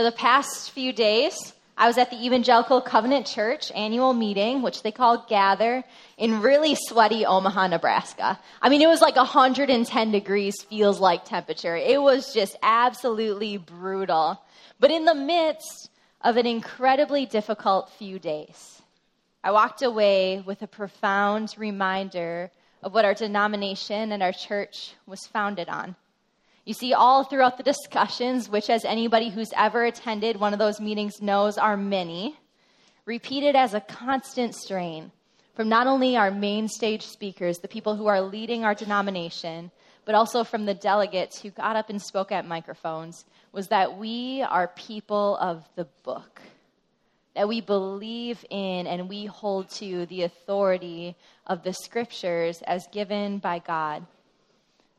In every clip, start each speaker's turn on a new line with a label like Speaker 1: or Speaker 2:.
Speaker 1: for the past few days, I was at the Evangelical Covenant Church annual meeting, which they call Gather, in really sweaty Omaha, Nebraska. I mean, it was like 110 degrees, feels like temperature. It was just absolutely brutal. But in the midst of an incredibly difficult few days, I walked away with a profound reminder of what our denomination and our church was founded on. You see, all throughout the discussions, which, as anybody who's ever attended one of those meetings knows, are many, repeated as a constant strain from not only our main stage speakers, the people who are leading our denomination, but also from the delegates who got up and spoke at microphones, was that we are people of the book. That we believe in and we hold to the authority of the scriptures as given by God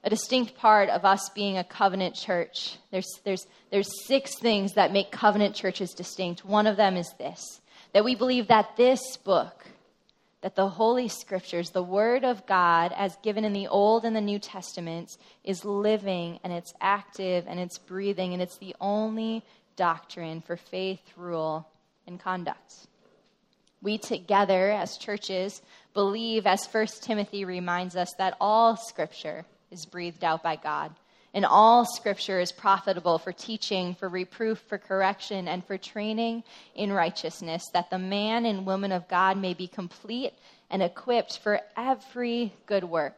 Speaker 1: a distinct part of us being a covenant church. There's, there's, there's six things that make covenant churches distinct. One of them is this that we believe that this book, that the Holy Scriptures, the Word of God, as given in the Old and the New Testaments, is living and it's active and it's breathing and it's the only doctrine for faith, rule, and conduct. We together as churches believe, as 1 Timothy reminds us, that all Scripture is breathed out by God. And all scripture is profitable for teaching, for reproof, for correction, and for training in righteousness, that the man and woman of God may be complete and equipped for every good work.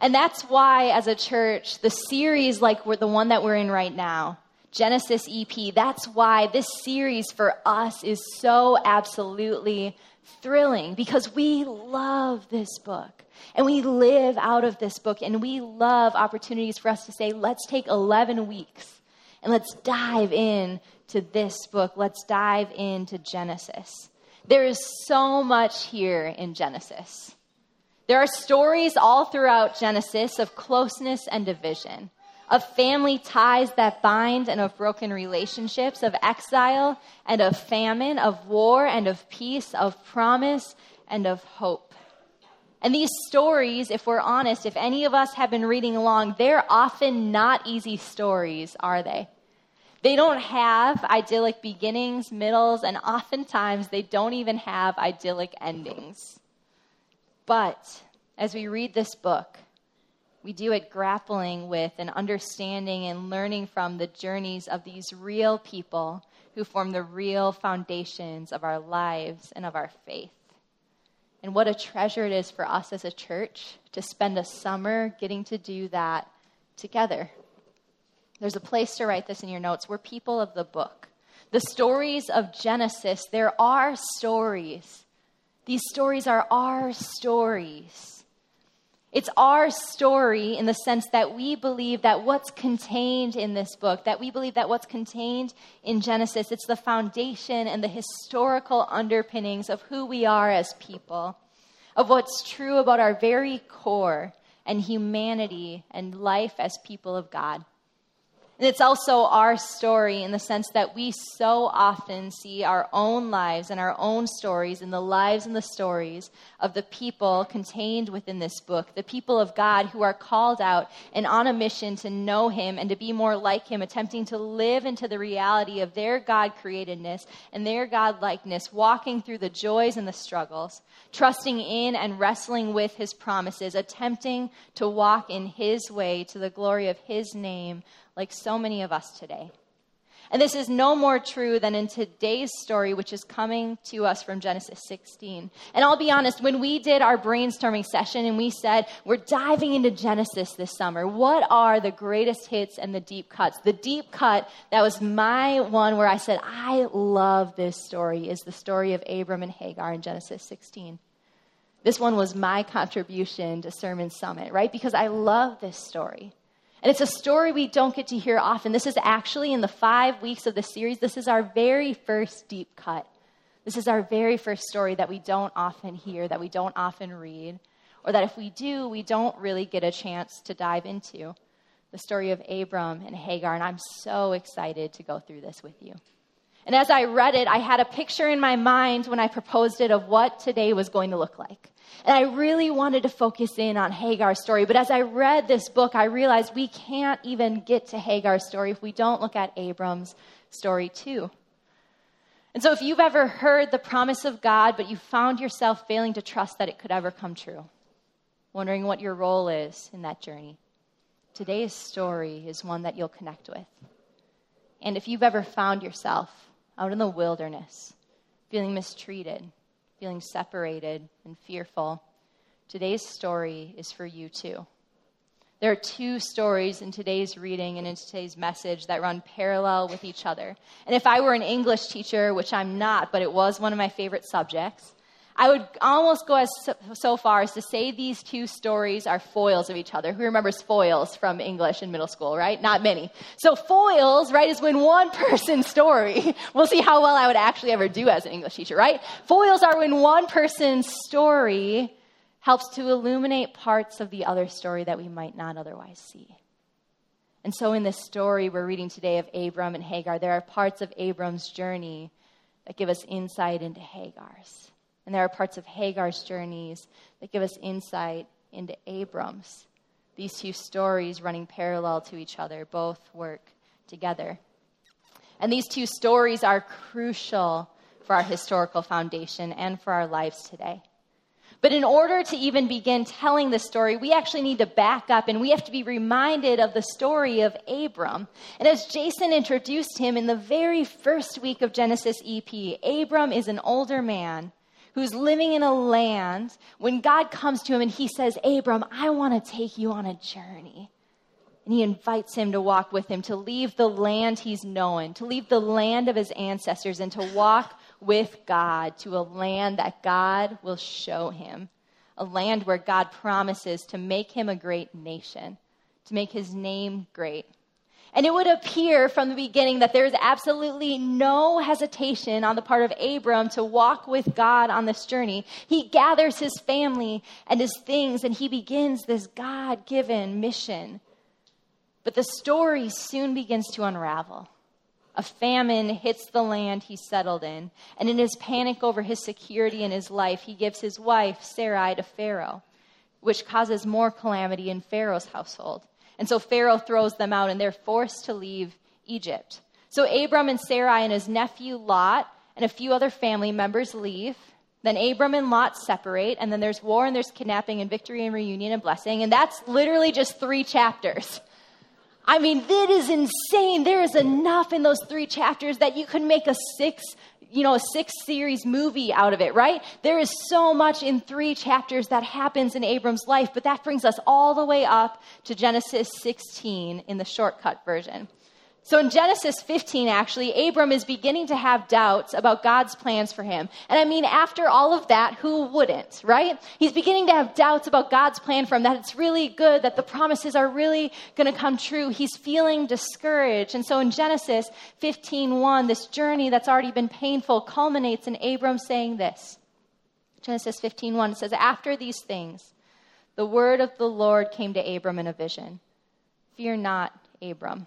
Speaker 1: And that's why, as a church, the series like we're the one that we're in right now, Genesis EP, that's why this series for us is so absolutely thrilling because we love this book. And we live out of this book, and we love opportunities for us to say, let's take 11 weeks and let's dive in to this book. Let's dive into Genesis. There is so much here in Genesis. There are stories all throughout Genesis of closeness and division, of family ties that bind and of broken relationships, of exile and of famine, of war and of peace, of promise and of hope. And these stories, if we're honest, if any of us have been reading along, they're often not easy stories, are they? They don't have idyllic beginnings, middles, and oftentimes they don't even have idyllic endings. But as we read this book, we do it grappling with and understanding and learning from the journeys of these real people who form the real foundations of our lives and of our faith. And what a treasure it is for us as a church to spend a summer getting to do that together. There's a place to write this in your notes. We're people of the book. The stories of Genesis, there are stories. These stories are our stories. It's our story in the sense that we believe that what's contained in this book, that we believe that what's contained in Genesis, it's the foundation and the historical underpinnings of who we are as people, of what's true about our very core and humanity and life as people of God. And it's also our story in the sense that we so often see our own lives and our own stories in the lives and the stories of the people contained within this book, the people of God who are called out and on a mission to know Him and to be more like Him, attempting to live into the reality of their God createdness and their God likeness, walking through the joys and the struggles, trusting in and wrestling with His promises, attempting to walk in His way to the glory of His name like so many of us today. And this is no more true than in today's story, which is coming to us from Genesis 16. And I'll be honest, when we did our brainstorming session and we said, we're diving into Genesis this summer, what are the greatest hits and the deep cuts? The deep cut, that was my one where I said, I love this story, is the story of Abram and Hagar in Genesis 16. This one was my contribution to Sermon Summit, right? Because I love this story. And it's a story we don't get to hear often. This is actually in the five weeks of the series, this is our very first deep cut. This is our very first story that we don't often hear, that we don't often read, or that if we do, we don't really get a chance to dive into. The story of Abram and Hagar, and I'm so excited to go through this with you. And as I read it, I had a picture in my mind when I proposed it of what today was going to look like. And I really wanted to focus in on Hagar's story. But as I read this book, I realized we can't even get to Hagar's story if we don't look at Abram's story too. And so, if you've ever heard the promise of God, but you found yourself failing to trust that it could ever come true, wondering what your role is in that journey, today's story is one that you'll connect with. And if you've ever found yourself out in the wilderness, feeling mistreated, feeling separated, and fearful, today's story is for you too. There are two stories in today's reading and in today's message that run parallel with each other. And if I were an English teacher, which I'm not, but it was one of my favorite subjects, I would almost go as so, far as to say these two stories are foils of each other. Who remembers foils from English in middle school, right? Not many. So foils, right, is when one person's story, we'll see how well I would actually ever do as an English teacher, right? Foils are when one person's story helps to illuminate parts of the other story that we might not otherwise see. And so, in this story we're reading today of Abram and Hagar, there are parts of Abram's journey that give us insight into Hagar's. And there are parts of Hagar's journeys that give us insight into Abram's. These two stories running parallel to each other both work together. And these two stories are crucial for our historical foundation and for our lives today. But in order to even begin telling the story, we actually need to back up and we have to be reminded of the story of Abram. And as Jason introduced him in the very first week of Genesis EP, Abram is an older man who's living in a land when God comes to him and he says, Abram, I want to take you on a journey. And he invites him to walk with him, to leave the land he's known, to leave the land of his ancestors, and to walk with God to a land that God will show him, a land where God promises to make him a great nation, to make his name great. And it would appear from the beginning that there is absolutely no hesitation on the part of Abram to walk with God on this journey. He gathers his family and his things and he begins this God given mission. But the story soon begins to unravel. A famine hits the land he settled in, and in his panic over his security and his life, he gives his wife, Sarai, to Pharaoh, which causes more calamity in Pharaoh's household. And so Pharaoh throws them out, and they're forced to leave Egypt. So Abram and Sarai and his nephew Lot and a few other family members leave. Then Abram and Lot separate, and then there's war and there's kidnapping and victory and reunion and blessing. And that's literally just three chapters. I mean, that is insane. There is enough in those three chapters that you could make a six, you know, a six series movie out of it, right? There is so much in three chapters that happens in Abram's life, but that brings us all the way up to Genesis 16 in the shortcut version. So in Genesis 15, actually, Abram is beginning to have doubts about God's plans for him. And I mean, after all of that, who wouldn't, right? He's beginning to have doubts about God's plan for him, that it's really good, that the promises are really going to come true. He's feeling discouraged. And so in Genesis 15:1, this journey that's already been painful culminates in Abram saying this. Genesis 15:1 it says, "After these things, the word of the Lord came to Abram in a vision. Fear not, Abram."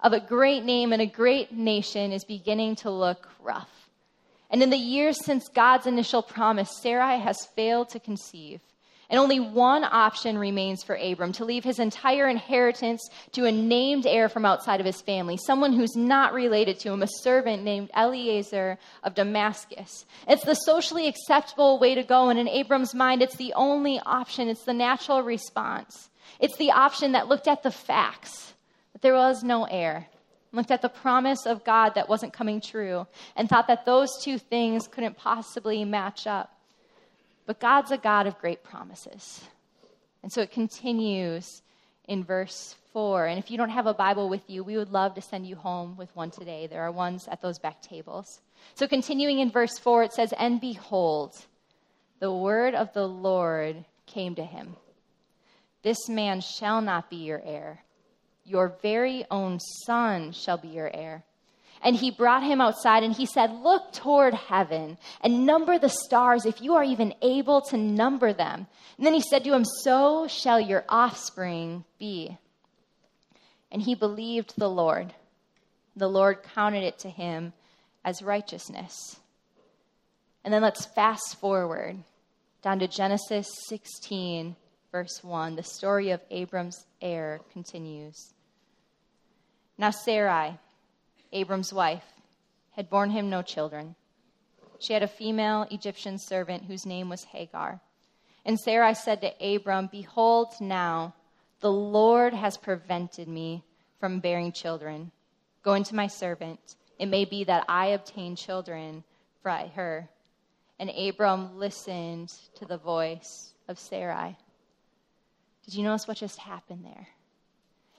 Speaker 1: of a great name and a great nation is beginning to look rough. And in the years since God's initial promise, Sarai has failed to conceive. And only one option remains for Abram to leave his entire inheritance to a named heir from outside of his family, someone who's not related to him, a servant named Eliezer of Damascus. It's the socially acceptable way to go, and in Abram's mind, it's the only option, it's the natural response. It's the option that looked at the facts there was no heir. Looked at the promise of God that wasn't coming true and thought that those two things couldn't possibly match up. But God's a God of great promises. And so it continues in verse 4. And if you don't have a Bible with you, we would love to send you home with one today. There are ones at those back tables. So continuing in verse 4, it says, And behold, the word of the Lord came to him This man shall not be your heir your very own son shall be your heir. And he brought him outside and he said, Look toward heaven and number the stars if you are even able to number them. And then he said to him, So shall your offspring be. And he believed the Lord. The Lord counted it to him as righteousness. And then let's fast forward down to Genesis 16, verse 1. The story of Abram's heir continues. Now, Sarai, Abram's wife, had borne him no children. She had a female Egyptian servant whose name was Hagar. And Sarai said to Abram, Behold, now the Lord has prevented me from bearing children. Go into my servant. It may be that I obtain children by her. And Abram listened to the voice of Sarai. Did you notice what just happened there?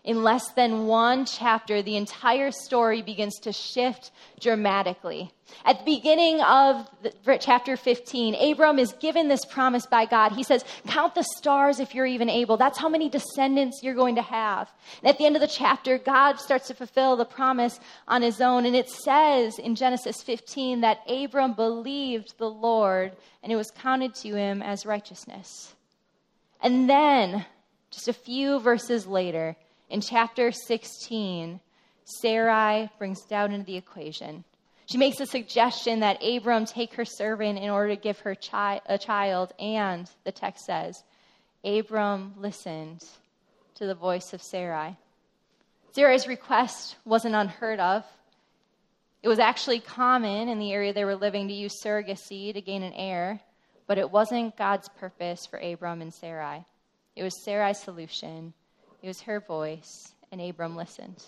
Speaker 1: In less than one chapter, the entire story begins to shift dramatically. At the beginning of the, chapter 15, Abram is given this promise by God. He says, Count the stars if you're even able. That's how many descendants you're going to have. And at the end of the chapter, God starts to fulfill the promise on his own. And it says in Genesis 15 that Abram believed the Lord and it was counted to him as righteousness. And then, just a few verses later, in chapter 16, Sarai brings doubt into the equation. She makes a suggestion that Abram take her servant in order to give her chi- a child, and the text says, Abram listened to the voice of Sarai. Sarai's request wasn't unheard of. It was actually common in the area they were living to use surrogacy to gain an heir, but it wasn't God's purpose for Abram and Sarai. It was Sarai's solution it was her voice, and Abram listened.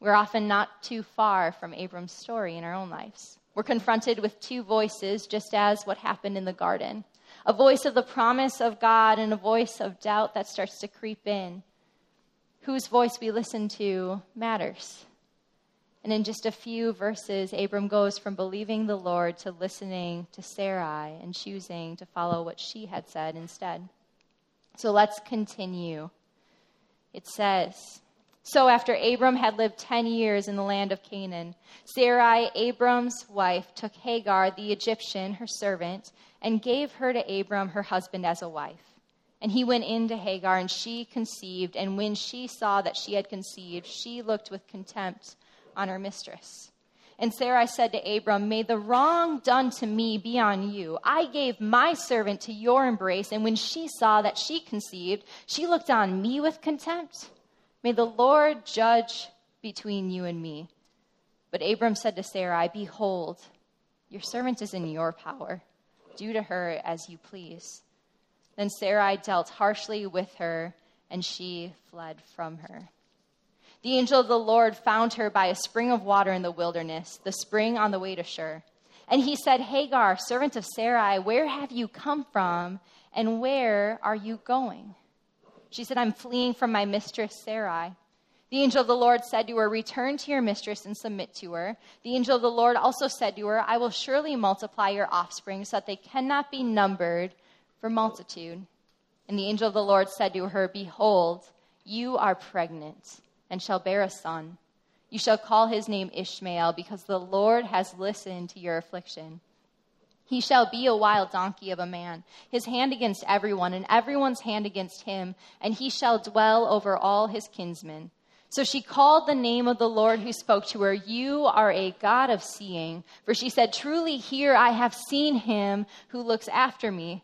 Speaker 1: We're often not too far from Abram's story in our own lives. We're confronted with two voices, just as what happened in the garden a voice of the promise of God and a voice of doubt that starts to creep in. Whose voice we listen to matters. And in just a few verses, Abram goes from believing the Lord to listening to Sarai and choosing to follow what she had said instead. So let's continue it says, So after Abram had lived 10 years in the land of Canaan, Sarai, Abram's wife, took Hagar, the Egyptian, her servant, and gave her to Abram, her husband, as a wife. And he went in to Hagar, and she conceived. And when she saw that she had conceived, she looked with contempt on her mistress. And Sarai said to Abram, May the wrong done to me be on you. I gave my servant to your embrace, and when she saw that she conceived, she looked on me with contempt. May the Lord judge between you and me. But Abram said to Sarai, Behold, your servant is in your power. Do to her as you please. Then Sarai dealt harshly with her, and she fled from her. The angel of the Lord found her by a spring of water in the wilderness, the spring on the way to Shur. And he said, Hagar, servant of Sarai, where have you come from, and where are you going? She said, I'm fleeing from my mistress Sarai. The angel of the Lord said to her, Return to your mistress and submit to her. The angel of the Lord also said to her, I will surely multiply your offspring so that they cannot be numbered for multitude. And the angel of the Lord said to her, Behold, you are pregnant and shall bear a son. You shall call his name Ishmael, because the Lord has listened to your affliction. He shall be a wild donkey of a man, his hand against everyone, and everyone's hand against him, and he shall dwell over all his kinsmen. So she called the name of the Lord who spoke to her, You are a God of seeing. For she said, Truly here I have seen him who looks after me.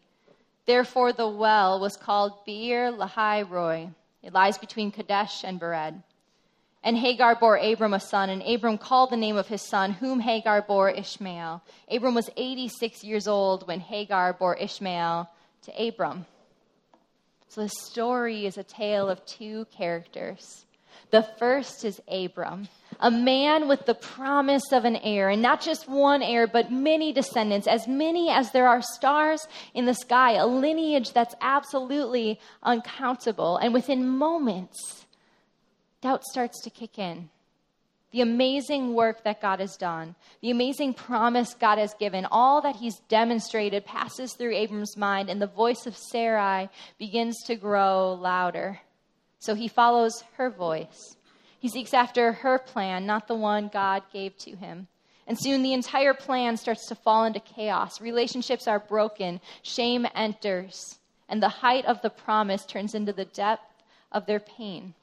Speaker 1: Therefore the well was called Beer Lahai Roi. It lies between Kadesh and Bered. And Hagar bore Abram a son, and Abram called the name of his son, whom Hagar bore Ishmael. Abram was 86 years old when Hagar bore Ishmael to Abram. So the story is a tale of two characters. The first is Abram, a man with the promise of an heir, and not just one heir, but many descendants, as many as there are stars in the sky, a lineage that's absolutely uncountable. And within moments, doubt starts to kick in. The amazing work that God has done, the amazing promise God has given, all that He's demonstrated passes through Abram's mind, and the voice of Sarai begins to grow louder. So he follows her voice. He seeks after her plan, not the one God gave to him. And soon the entire plan starts to fall into chaos. Relationships are broken, shame enters, and the height of the promise turns into the depth of their pain.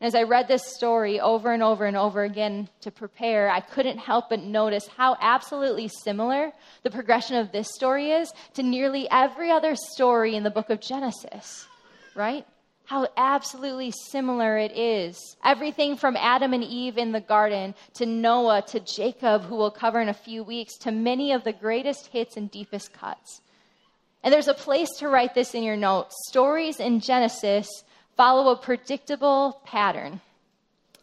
Speaker 1: And as I read this story over and over and over again to prepare, I couldn't help but notice how absolutely similar the progression of this story is to nearly every other story in the book of Genesis, right? How absolutely similar it is. Everything from Adam and Eve in the garden to Noah to Jacob, who we'll cover in a few weeks, to many of the greatest hits and deepest cuts. And there's a place to write this in your notes. Stories in Genesis follow a predictable pattern.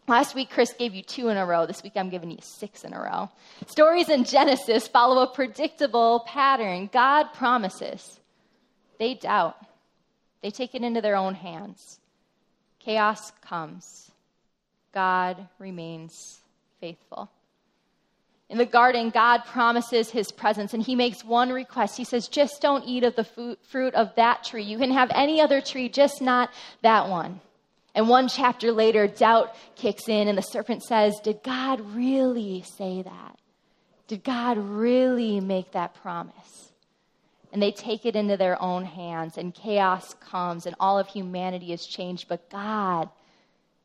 Speaker 1: Last week, Chris gave you two in a row. This week, I'm giving you six in a row. Stories in Genesis follow a predictable pattern. God promises. They doubt. They take it into their own hands. Chaos comes. God remains faithful. In the garden, God promises his presence and he makes one request. He says, Just don't eat of the fruit of that tree. You can have any other tree, just not that one. And one chapter later, doubt kicks in and the serpent says, Did God really say that? Did God really make that promise? And they take it into their own hands, and chaos comes, and all of humanity is changed. But God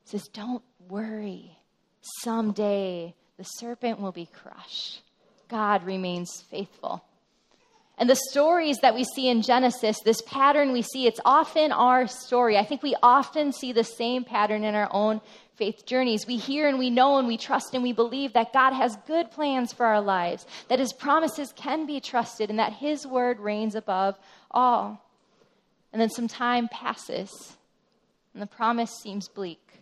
Speaker 1: says, Don't worry. Someday the serpent will be crushed. God remains faithful. And the stories that we see in Genesis, this pattern we see, it's often our story. I think we often see the same pattern in our own faith journeys. We hear and we know and we trust and we believe that God has good plans for our lives, that His promises can be trusted, and that His word reigns above all. And then some time passes, and the promise seems bleak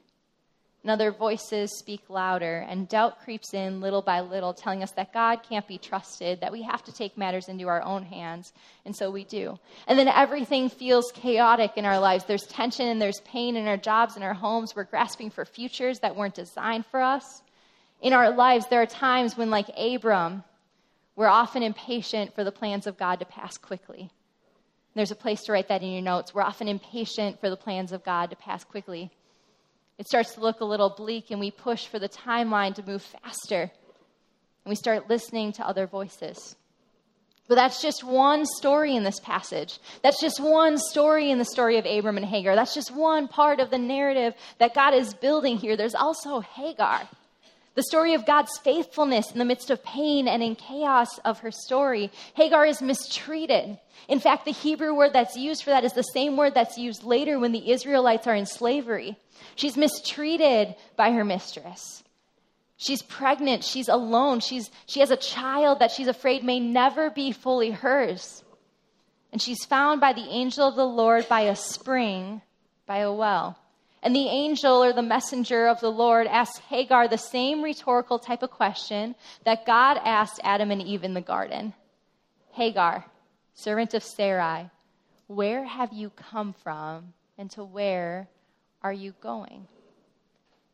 Speaker 1: and other voices speak louder, and doubt creeps in little by little, telling us that God can't be trusted, that we have to take matters into our own hands, and so we do. And then everything feels chaotic in our lives. There's tension and there's pain in our jobs and our homes. We're grasping for futures that weren't designed for us. In our lives, there are times when, like Abram, we're often impatient for the plans of God to pass quickly. There's a place to write that in your notes. We're often impatient for the plans of God to pass quickly it starts to look a little bleak, and we push for the timeline to move faster. And we start listening to other voices. But that's just one story in this passage. That's just one story in the story of Abram and Hagar. That's just one part of the narrative that God is building here. There's also Hagar. The story of God's faithfulness in the midst of pain and in chaos of her story. Hagar is mistreated. In fact, the Hebrew word that's used for that is the same word that's used later when the Israelites are in slavery. She's mistreated by her mistress. She's pregnant. She's alone. She's, she has a child that she's afraid may never be fully hers. And she's found by the angel of the Lord by a spring, by a well. And the angel or the messenger of the Lord asks Hagar the same rhetorical type of question that God asked Adam and Eve in the garden Hagar, servant of Sarai, where have you come from and to where are you going?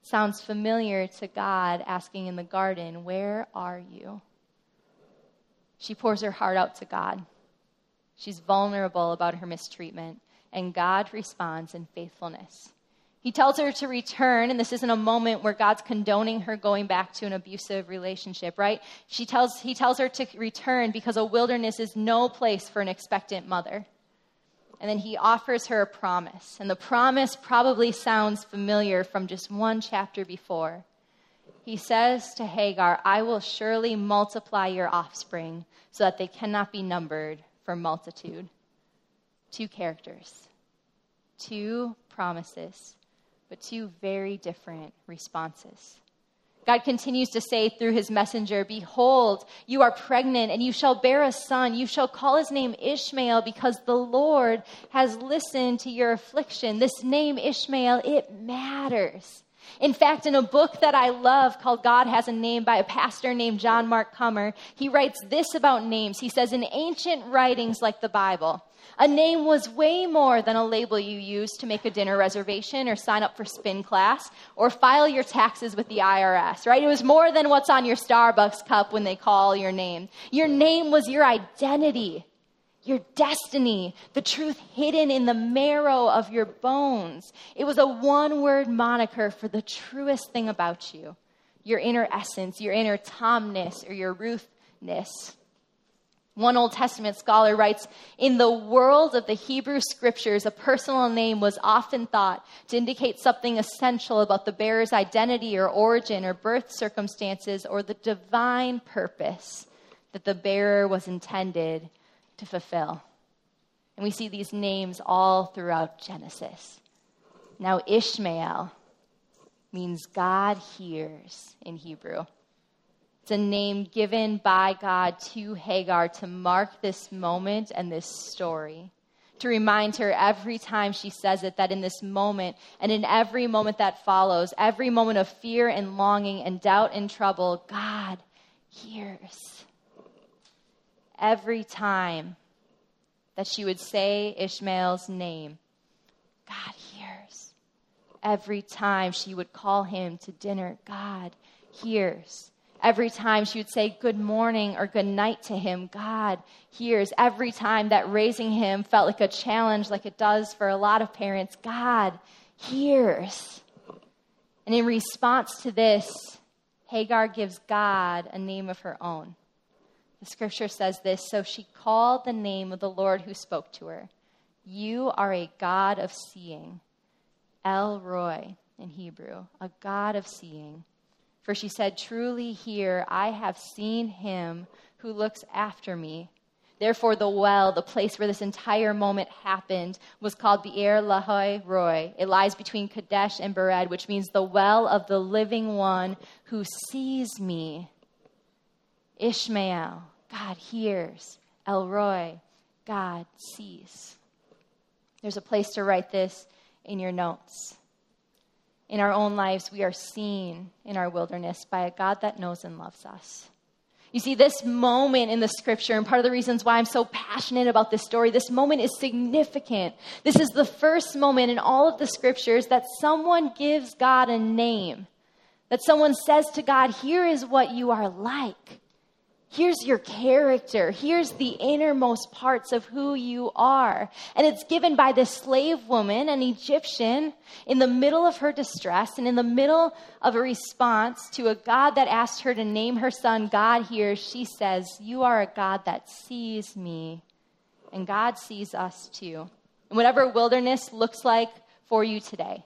Speaker 1: Sounds familiar to God asking in the garden, Where are you? She pours her heart out to God. She's vulnerable about her mistreatment, and God responds in faithfulness. He tells her to return, and this isn't a moment where God's condoning her going back to an abusive relationship, right? She tells, he tells her to return because a wilderness is no place for an expectant mother. And then he offers her a promise. And the promise probably sounds familiar from just one chapter before. He says to Hagar, I will surely multiply your offspring so that they cannot be numbered for multitude. Two characters, two promises, but two very different responses. God continues to say through his messenger, Behold, you are pregnant, and you shall bear a son. You shall call his name Ishmael, because the Lord has listened to your affliction. This name, Ishmael, it matters. In fact, in a book that I love called God Has a Name by a pastor named John Mark Comer, he writes this about names. He says, In ancient writings like the Bible, a name was way more than a label you use to make a dinner reservation or sign up for spin class or file your taxes with the IRS, right? It was more than what's on your Starbucks cup when they call your name. Your name was your identity. Your destiny, the truth hidden in the marrow of your bones. It was a one word moniker for the truest thing about you your inner essence, your inner Tomness, or your Ruthness. One Old Testament scholar writes In the world of the Hebrew scriptures, a personal name was often thought to indicate something essential about the bearer's identity or origin or birth circumstances or the divine purpose that the bearer was intended to fulfill. And we see these names all throughout Genesis. Now, Ishmael means God hears in Hebrew. It's a name given by God to Hagar to mark this moment and this story. To remind her every time she says it that in this moment and in every moment that follows, every moment of fear and longing and doubt and trouble, God hears. Every time that she would say Ishmael's name, God hears. Every time she would call him to dinner, God hears. Every time she would say good morning or good night to him, God hears. Every time that raising him felt like a challenge, like it does for a lot of parents, God hears. And in response to this, Hagar gives God a name of her own. The scripture says this So she called the name of the Lord who spoke to her. You are a God of seeing. El Roi in Hebrew, a God of seeing. For she said, Truly here I have seen him who looks after me. Therefore, the well, the place where this entire moment happened, was called Be'er Lahai Roi. It lies between Kadesh and Bered, which means the well of the living one who sees me. Ishmael, God hears. El Roi, God sees. There's a place to write this in your notes in our own lives, we are seen in our wilderness by a God that knows and loves us. You see, this moment in the scripture, and part of the reasons why I'm so passionate about this story, this moment is significant. This is the first moment in all of the scriptures that someone gives God a name, that someone says to God, Here is what you are like. Here's your character. Here's the innermost parts of who you are. And it's given by this slave woman, an Egyptian, in the middle of her distress and in the middle of a response to a God that asked her to name her son God here. She says, You are a God that sees me. And God sees us too. And whatever wilderness looks like for you today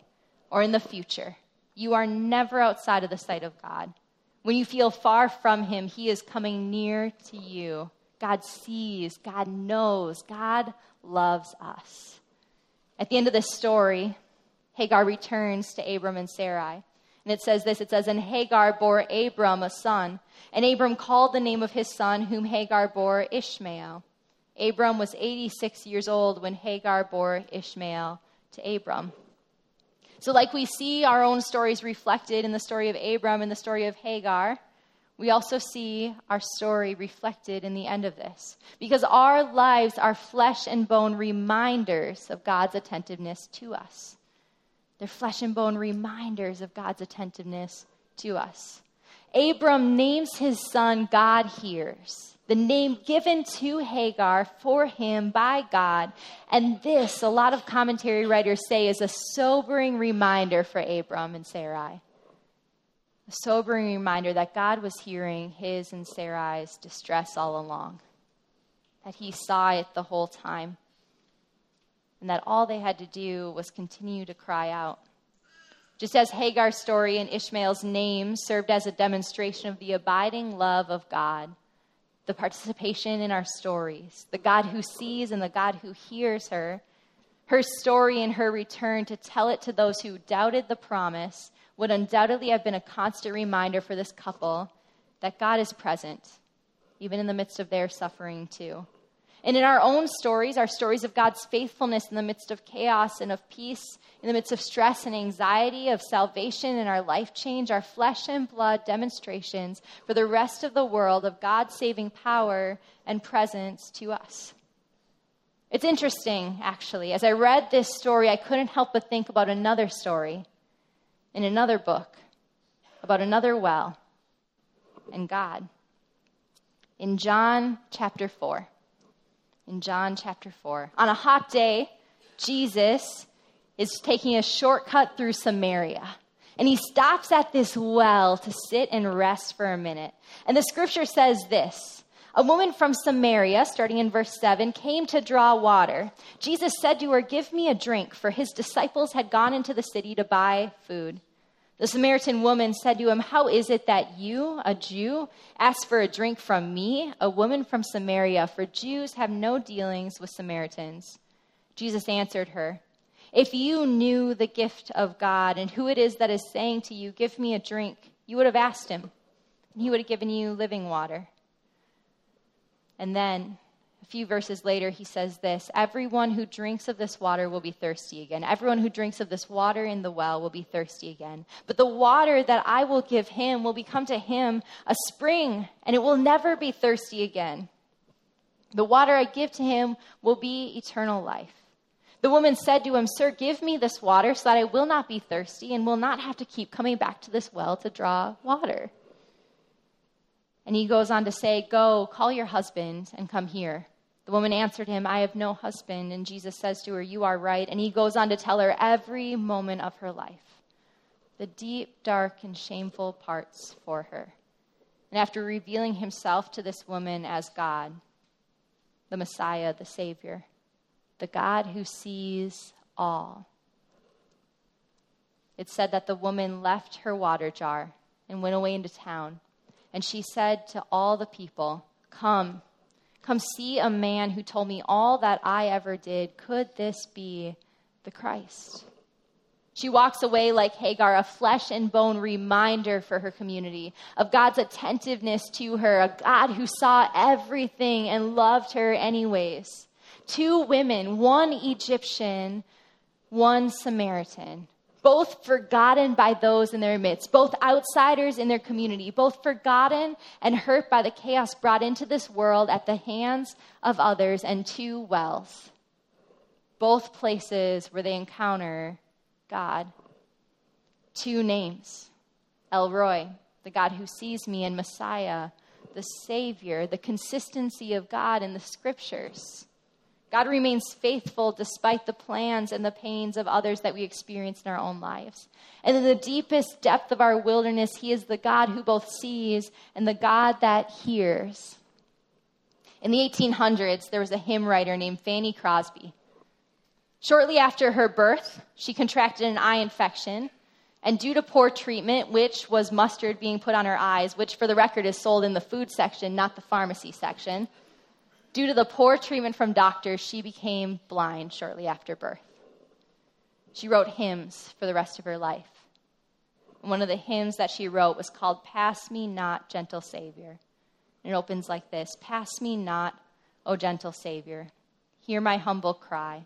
Speaker 1: or in the future, you are never outside of the sight of God. When you feel far from Him, He is coming near to you. God sees, God knows, God loves us. At the end of this story, Hagar returns to Abram and Sarai. And it says this it says, And Hagar bore Abram a son, and Abram called the name of his son, whom Hagar bore Ishmael. Abram was 86 years old when Hagar bore Ishmael to Abram. So, like we see our own stories reflected in the story of Abram and the story of Hagar, we also see our story reflected in the end of this. Because our lives are flesh and bone reminders of God's attentiveness to us. They're flesh and bone reminders of God's attentiveness to us. Abram names his son God Hears the name given to Hagar for him by God. And this, a lot of commentary writers say, is a sobering reminder for Abram and Sarai. A sobering reminder that God was hearing his and Sarai's distress all along, that he saw it the whole time, and that all they had to do was continue to cry out. Just as Hagar's story and Ishmael's name served as a demonstration of the abiding love of God the participation in our stories, the God who sees and the God who hears her, her story and her return to tell it to those who doubted the promise would undoubtedly have been a constant reminder for this couple that God is present, even in the midst of their suffering, too. And in our own stories, our stories of God's faithfulness in the midst of chaos and of peace, in the midst of stress and anxiety, of salvation and our life change, our flesh and blood demonstrations for the rest of the world of God's saving power and presence to us. It's interesting, actually. As I read this story, I couldn't help but think about another story in another book about another well and God. In John chapter 4. In John chapter 4. On a hot day, Jesus is taking a shortcut through Samaria. And he stops at this well to sit and rest for a minute. And the scripture says this A woman from Samaria, starting in verse 7, came to draw water. Jesus said to her, Give me a drink, for his disciples had gone into the city to buy food. The Samaritan woman said to him, How is it that you, a Jew, ask for a drink from me, a woman from Samaria? For Jews have no dealings with Samaritans. Jesus answered her, If you knew the gift of God and who it is that is saying to you, Give me a drink, you would have asked him, and he would have given you living water. And then few verses later, he says this Everyone who drinks of this water will be thirsty again. Everyone who drinks of this water in the well will be thirsty again. But the water that I will give him will become to him a spring, and it will never be thirsty again. The water I give to him will be eternal life. The woman said to him, Sir, give me this water so that I will not be thirsty and will not have to keep coming back to this well to draw water. And he goes on to say, Go, call your husband and come here. The woman answered him, I have no husband. And Jesus says to her, You are right. And he goes on to tell her every moment of her life, the deep, dark, and shameful parts for her. And after revealing himself to this woman as God, the Messiah, the Savior, the God who sees all, it said that the woman left her water jar and went away into town. And she said to all the people, Come Come see a man who told me all that I ever did. Could this be the Christ? She walks away like Hagar, a flesh and bone reminder for her community of God's attentiveness to her, a God who saw everything and loved her anyways. Two women, one Egyptian, one Samaritan, both forgotten by those in their midst, both outsiders in their community, both forgotten and hurt by the chaos brought into this world at the hands of others, and two wells. Both places where they encounter God. Two names El Roi, the God who sees me, and Messiah, the Savior, the consistency of God in the scriptures. God remains faithful despite the plans and the pains of others that we experience in our own lives. And in the deepest depth of our wilderness, He is the God who both sees and the God that hears. In the 1800s, there was a hymn writer named Fanny Crosby. Shortly after her birth, she contracted an eye infection, and due to poor treatment, which was mustard being put on her eyes, which for the record is sold in the food section, not the pharmacy section, Due to the poor treatment from doctors, she became blind shortly after birth. She wrote hymns for the rest of her life. one of the hymns that she wrote was called Pass Me Not, Gentle Savior. And it opens like this Pass me not, O gentle Savior. Hear my humble cry.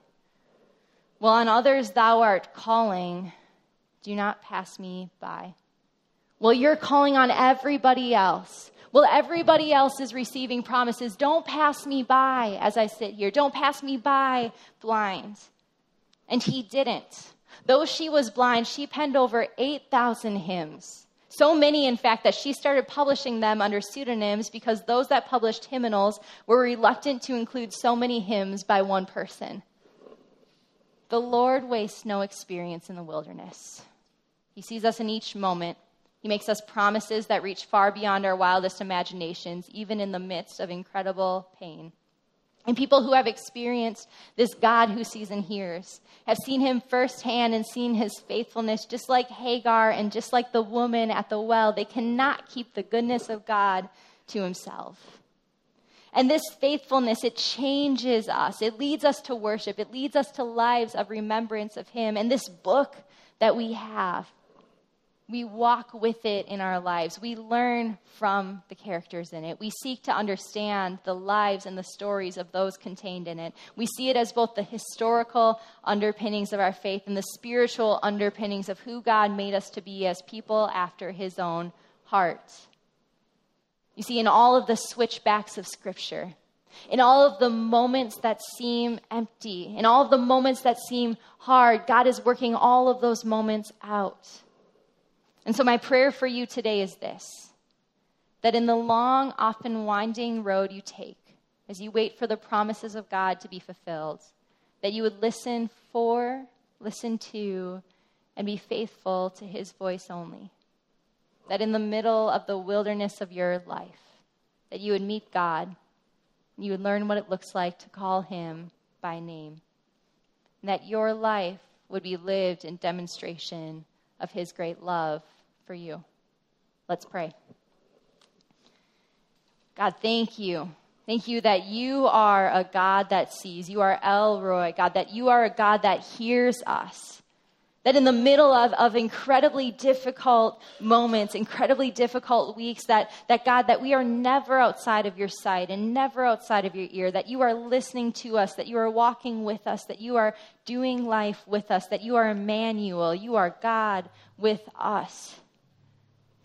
Speaker 1: While on others thou art calling, do not pass me by. Well, you're calling on everybody else. Well, everybody else is receiving promises. Don't pass me by as I sit here. Don't pass me by blind. And he didn't. Though she was blind, she penned over 8,000 hymns. So many, in fact, that she started publishing them under pseudonyms because those that published hymnals were reluctant to include so many hymns by one person. The Lord wastes no experience in the wilderness. He sees us in each moment he makes us promises that reach far beyond our wildest imaginations, even in the midst of incredible pain. And people who have experienced this God who sees and hears have seen him firsthand and seen his faithfulness, just like Hagar and just like the woman at the well. They cannot keep the goodness of God to himself. And this faithfulness, it changes us. It leads us to worship. It leads us to lives of remembrance of him. And this book that we have we walk with it in our lives. We learn from the characters in it. We seek to understand the lives and the stories of those contained in it. We see it as both the historical underpinnings of our faith and the spiritual underpinnings of who God made us to be as people after his own heart. You see, in all of the switchbacks of Scripture, in all of the moments that seem empty, in all of the moments that seem hard, God is working all of those moments out. And so, my prayer for you today is this that in the long, often winding road you take, as you wait for the promises of God to be fulfilled, that you would listen for, listen to, and be faithful to his voice only. That in the middle of the wilderness of your life, that you would meet God, you would learn what it looks like to call him by name, and that your life would be lived in demonstration of his great love for you. Let's pray. God, thank you. Thank you that you are a God that sees. You are El Roi, God, that you are a God that hears us. That in the middle of, of incredibly difficult moments, incredibly difficult weeks, that, that God, that we are never outside of your sight and never outside of your ear, that you are listening to us, that you are walking with us, that you are doing life with us, that you are Emmanuel, you are God with us.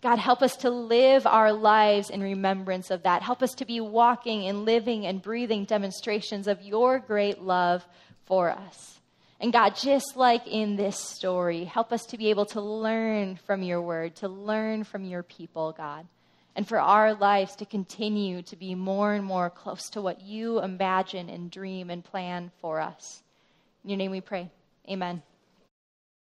Speaker 1: God, help us to live our lives in remembrance of that. Help us to be walking and living and breathing demonstrations of your great love for us. And God, just like in this story, help us to be able to learn from your word, to learn from your people, God, and for our lives to continue to be more and more close to what you imagine and dream and plan for us. In your name we pray. Amen.